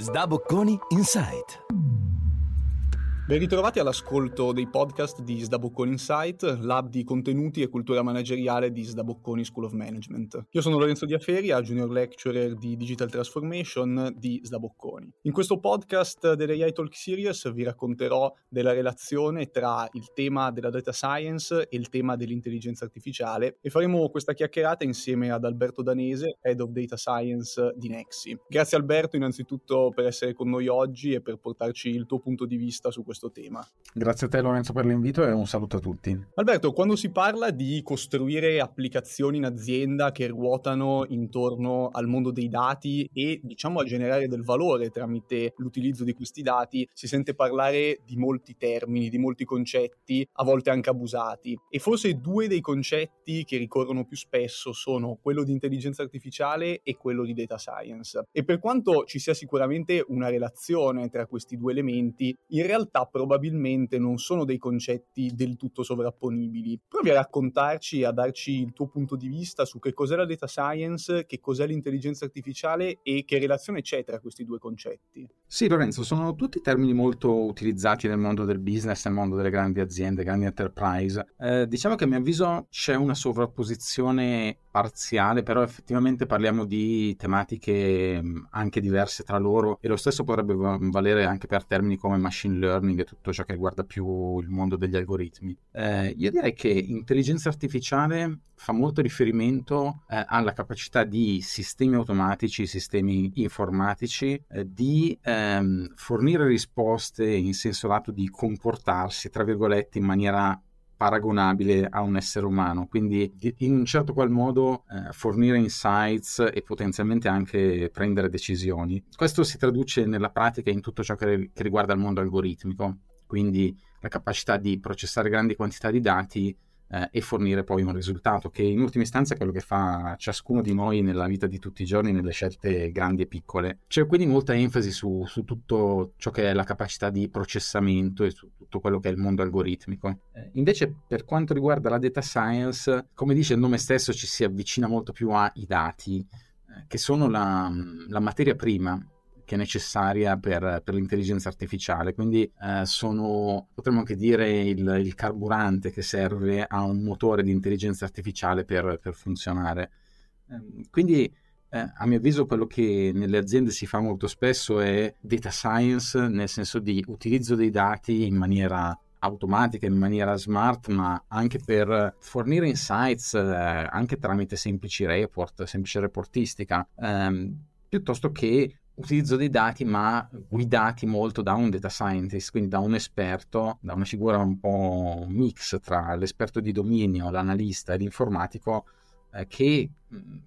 Sdabocconi Insight. Ben ritrovati all'ascolto dei podcast di Sdabocconi Insight, lab di contenuti e cultura manageriale di Sdabocconi School of Management. Io sono Lorenzo Diaferia, Junior Lecturer di Digital Transformation di Sdabocconi. In questo podcast dell'AI Talk Series vi racconterò della relazione tra il tema della data science e il tema dell'intelligenza artificiale e faremo questa chiacchierata insieme ad Alberto Danese, Head of Data Science di Nexi. Grazie Alberto innanzitutto per essere con noi oggi e per portarci il tuo punto di vista su questo questo tema. Grazie a te Lorenzo per l'invito e un saluto a tutti. Alberto, quando si parla di costruire applicazioni in azienda che ruotano intorno al mondo dei dati e diciamo a generare del valore tramite l'utilizzo di questi dati, si sente parlare di molti termini, di molti concetti, a volte anche abusati. E forse due dei concetti che ricorrono più spesso sono quello di intelligenza artificiale e quello di data science. E per quanto ci sia sicuramente una relazione tra questi due elementi, in realtà probabilmente non sono dei concetti del tutto sovrapponibili. Provi a raccontarci, a darci il tuo punto di vista su che cos'è la data science, che cos'è l'intelligenza artificiale e che relazione c'è tra questi due concetti. Sì, Lorenzo, sono tutti termini molto utilizzati nel mondo del business, nel mondo delle grandi aziende, grandi enterprise. Eh, diciamo che a mio avviso c'è una sovrapposizione parziale, però effettivamente parliamo di tematiche anche diverse tra loro e lo stesso potrebbe valere anche per termini come machine learning e tutto ciò che riguarda più il mondo degli algoritmi. Eh, io direi che intelligenza artificiale fa molto riferimento eh, alla capacità di sistemi automatici, sistemi informatici, eh, di ehm, fornire risposte in senso lato di comportarsi, tra virgolette, in maniera paragonabile a un essere umano, quindi in un certo qual modo eh, fornire insights e potenzialmente anche prendere decisioni. Questo si traduce nella pratica in tutto ciò che, che riguarda il mondo algoritmico, quindi la capacità di processare grandi quantità di dati eh, e fornire poi un risultato che in ultima istanza è quello che fa ciascuno di noi nella vita di tutti i giorni, nelle scelte grandi e piccole. C'è quindi molta enfasi su, su tutto ciò che è la capacità di processamento e su tutto quello che è il mondo algoritmico. Eh, invece per quanto riguarda la data science, come dice il nome stesso, ci si avvicina molto più ai dati, eh, che sono la, la materia prima che è necessaria per, per l'intelligenza artificiale. Quindi eh, sono, potremmo anche dire, il, il, carburante che serve a un motore di intelligenza artificiale per, per funzionare. Eh, quindi, eh, a mio avviso, quello che nelle aziende si fa molto spesso è data science, nel senso di utilizzo dei dati in maniera automatica, in maniera smart, ma anche per fornire insights, eh, anche tramite semplici report, semplice reportistica, ehm, piuttosto che utilizzo dei dati ma guidati molto da un data scientist, quindi da un esperto, da una figura un po' mix tra l'esperto di dominio, l'analista e l'informatico eh, che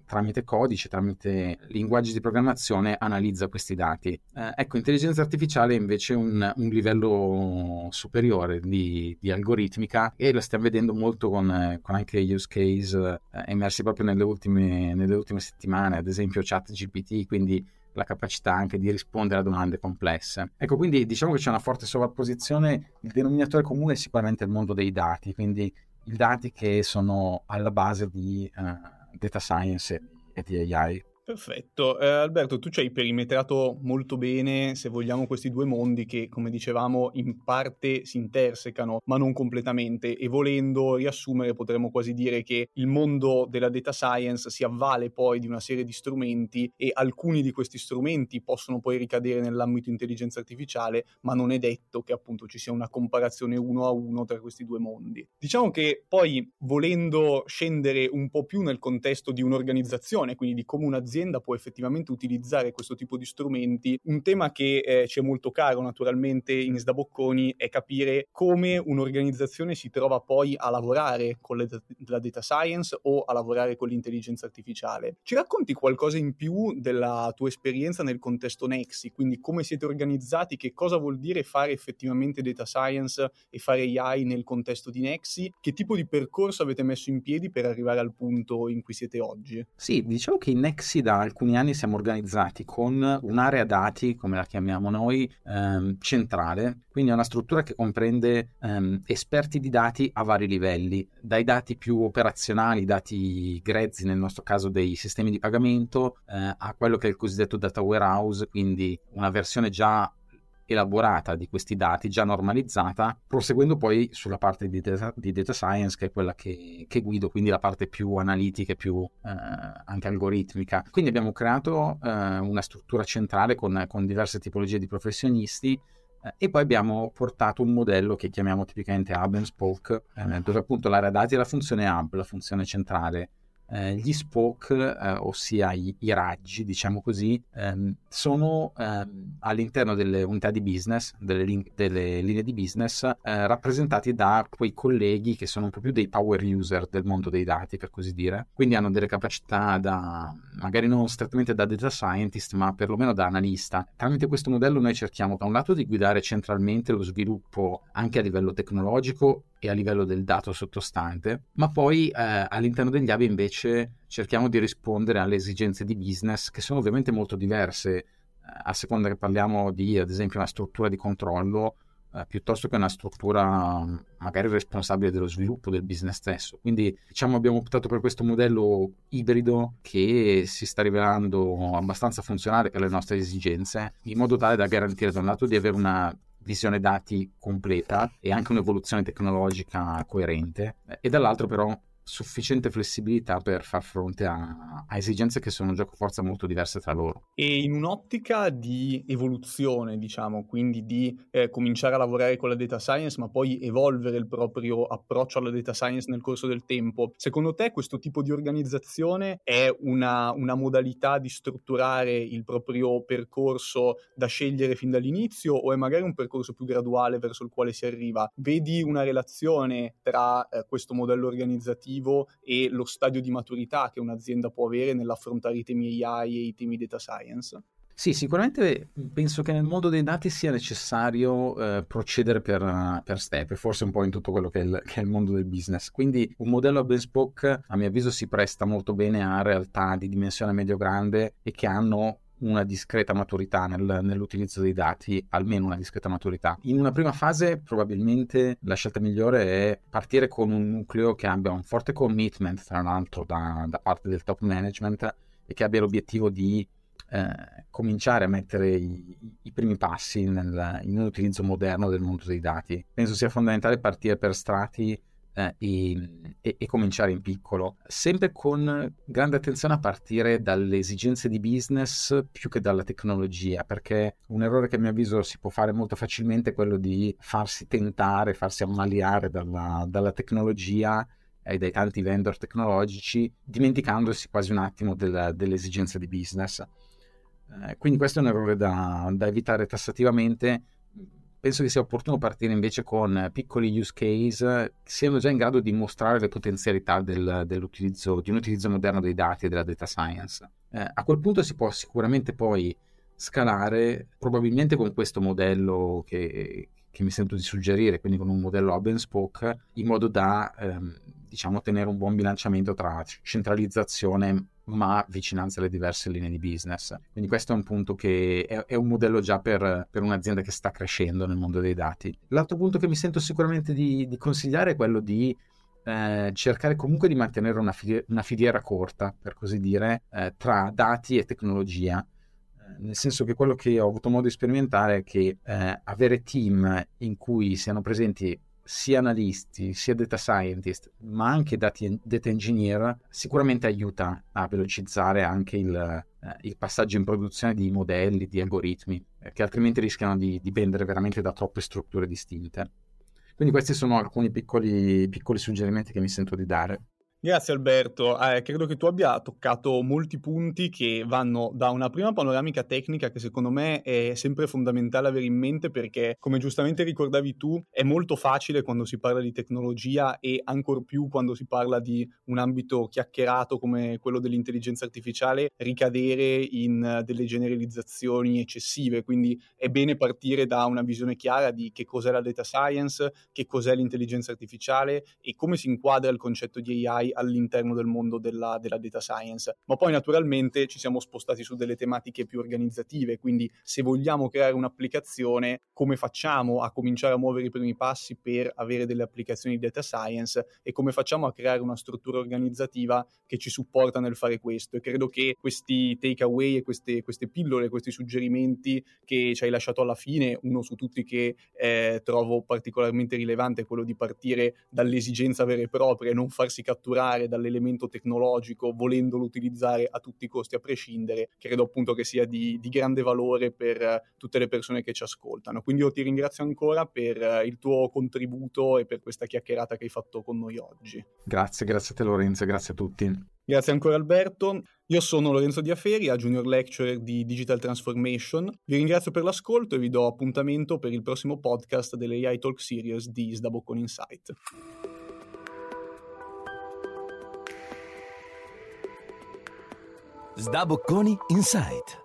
tramite codice, tramite linguaggi di programmazione analizza questi dati. Eh, ecco, intelligenza artificiale è invece un, un livello superiore di, di, algoritmica e lo stiamo vedendo molto con, con anche use case eh, emersi proprio nelle ultime, nelle ultime settimane, ad esempio ChatGPT, quindi la capacità anche di rispondere a domande complesse. Ecco, quindi diciamo che c'è una forte sovrapposizione, il denominatore comune è sicuramente il mondo dei dati, quindi i dati che sono alla base di uh, data science e di AI. Perfetto. Eh, Alberto, tu ci hai perimetrato molto bene, se vogliamo, questi due mondi che, come dicevamo, in parte si intersecano, ma non completamente. E volendo riassumere, potremmo quasi dire che il mondo della data science si avvale poi di una serie di strumenti e alcuni di questi strumenti possono poi ricadere nell'ambito intelligenza artificiale, ma non è detto che appunto ci sia una comparazione uno a uno tra questi due mondi. Diciamo che poi, volendo scendere un po' più nel contesto di un'organizzazione, quindi di come un'azienda un'azienda può effettivamente utilizzare questo tipo di strumenti. Un tema che eh, ci è molto caro naturalmente in Sdabocconi è capire come un'organizzazione si trova poi a lavorare con le, la data science o a lavorare con l'intelligenza artificiale. Ci racconti qualcosa in più della tua esperienza nel contesto Nexi, quindi come siete organizzati, che cosa vuol dire fare effettivamente data science e fare AI nel contesto di Nexi, che tipo di percorso avete messo in piedi per arrivare al punto in cui siete oggi? Sì, diciamo che in Nexi da alcuni anni siamo organizzati con un'area dati, come la chiamiamo noi, ehm, centrale, quindi è una struttura che comprende ehm, esperti di dati a vari livelli, dai dati più operazionali, dati grezzi nel nostro caso dei sistemi di pagamento, eh, a quello che è il cosiddetto data warehouse, quindi una versione già elaborata di questi dati, già normalizzata, proseguendo poi sulla parte di data, di data science, che è quella che, che, guido, quindi la parte più analitica e più eh, anche algoritmica. Quindi abbiamo creato eh, una struttura centrale con, con, diverse tipologie di professionisti. Eh, e poi abbiamo portato un modello che chiamiamo tipicamente Hub and Spoke, eh, dove appunto l'area dati è la funzione hub, la funzione centrale, eh, gli spoke, eh, ossia i, i, raggi, diciamo così, ehm, sono ehm, all'interno delle unità di business, delle, lin- delle linee di business, eh, rappresentati da quei colleghi che sono un po' più dei power user del mondo dei dati, per così dire. Quindi hanno delle capacità da, magari non strettamente da data scientist, ma perlomeno da analista. Tramite questo modello noi cerchiamo da un lato di guidare centralmente lo sviluppo anche a livello tecnologico e a livello del dato sottostante, ma poi eh, all'interno degli hub invece cerchiamo di rispondere alle esigenze di business che sono ovviamente molto diverse eh, a seconda che parliamo di ad esempio una struttura di controllo eh, piuttosto che una struttura magari responsabile dello sviluppo del business stesso. Quindi diciamo abbiamo optato per questo modello ibrido che si sta rivelando abbastanza funzionale per le nostre esigenze, in modo tale da garantire da un lato di avere una visione dati completa e anche un'evoluzione tecnologica coerente e dall'altro però sufficiente flessibilità per far fronte a, a, esigenze che sono gioco forza molto diverse tra loro. E in un'ottica di evoluzione, diciamo, quindi di eh, cominciare a lavorare con la data science, ma poi evolvere il proprio approccio alla data science nel corso del tempo, secondo te questo tipo di organizzazione è una, una modalità di strutturare il proprio percorso da scegliere fin dall'inizio o è magari un percorso più graduale verso il quale si arriva? Vedi una relazione tra eh, questo modello organizzativo operativo e lo stadio di maturità che un'azienda può avere nell'affrontare i temi AI e i temi data science? Sì, sicuramente penso che nel mondo dei dati sia necessario eh, procedere per, per, step, forse un po' in tutto quello che è, il, che è, il, mondo del business. Quindi un modello a bespoke, a mio avviso, si presta molto bene a realtà di dimensione medio-grande e che hanno una discreta maturità nel, nell'utilizzo dei dati, almeno una discreta maturità. In una prima fase probabilmente la scelta migliore è partire con un nucleo che abbia un forte commitment, tra l'altro, da, da parte del top management e che abbia l'obiettivo di eh, cominciare a mettere i, i primi passi nel, in un utilizzo moderno del mondo dei dati. Penso sia fondamentale partire per strati eh, e, e, e, cominciare in piccolo, sempre con grande attenzione a partire dalle esigenze di business più che dalla tecnologia, perché un errore che a mio avviso si può fare molto facilmente è quello di farsi tentare, farsi ammaliare dalla, dalla tecnologia e dai tanti vendor tecnologici, dimenticandosi quasi un attimo del, delle esigenze di business. Eh, quindi questo è un errore da, da evitare tassativamente penso che sia opportuno partire invece con piccoli use case che siano già in grado di mostrare le potenzialità del, dell'utilizzo, di un utilizzo moderno dei dati e della data science. Eh, a quel punto si può sicuramente poi scalare, probabilmente con questo modello che, che mi sento di suggerire, quindi con un modello hub and spoke, in modo da ehm, diciamo, ottenere un buon bilanciamento tra centralizzazione ma vicinanza alle diverse linee di business. Quindi questo è un punto che è, è un modello già per, per, un'azienda che sta crescendo nel mondo dei dati. L'altro punto che mi sento sicuramente di, di consigliare è quello di eh, cercare comunque di mantenere una, filiera, una filiera corta, per così dire, eh, tra dati e tecnologia. Eh, nel senso che quello che ho avuto modo di sperimentare è che eh, avere team in cui siano presenti sia analisti, sia data scientist, ma anche dati, data engineer, sicuramente aiuta a velocizzare anche il, eh, il passaggio in produzione di modelli, di algoritmi, eh, che altrimenti rischiano di dipendere veramente da troppe strutture distinte. Quindi questi sono alcuni piccoli, piccoli suggerimenti che mi sento di dare. Grazie Alberto, eh, credo che tu abbia toccato molti punti che vanno da una prima panoramica tecnica che secondo me è sempre fondamentale avere in mente perché come giustamente ricordavi tu è molto facile quando si parla di tecnologia e ancor più quando si parla di un ambito chiacchierato come quello dell'intelligenza artificiale ricadere in delle generalizzazioni eccessive, quindi è bene partire da una visione chiara di che cos'è la data science, che cos'è l'intelligenza artificiale e come si inquadra il concetto di AI all'interno del mondo della, della data science. Ma poi naturalmente ci siamo spostati su delle tematiche più organizzative, quindi se vogliamo creare un'applicazione, come facciamo a cominciare a muovere i primi passi per avere delle applicazioni di data science e come facciamo a creare una struttura organizzativa che ci supporta nel fare questo. E credo che questi takeaway e queste, queste pillole, questi suggerimenti che ci hai lasciato alla fine, uno su tutti che eh, trovo particolarmente rilevante è quello di partire dall'esigenza vera e propria e non farsi catturare dall'elemento tecnologico volendolo utilizzare a tutti i costi a prescindere, credo appunto che sia di, di grande valore per tutte le persone che ci ascoltano. Quindi io ti ringrazio ancora per il tuo contributo e per questa chiacchierata che hai fatto con noi oggi. Grazie, grazie a te Lorenzo, grazie a tutti. Grazie ancora Alberto. Io sono Lorenzo Diaferi, a Junior Lecturer di Digital Transformation. Vi ringrazio per l'ascolto e vi do appuntamento per il prossimo podcast delle Talk Series di Sdaboccon Insight. Sdabocconi Insight.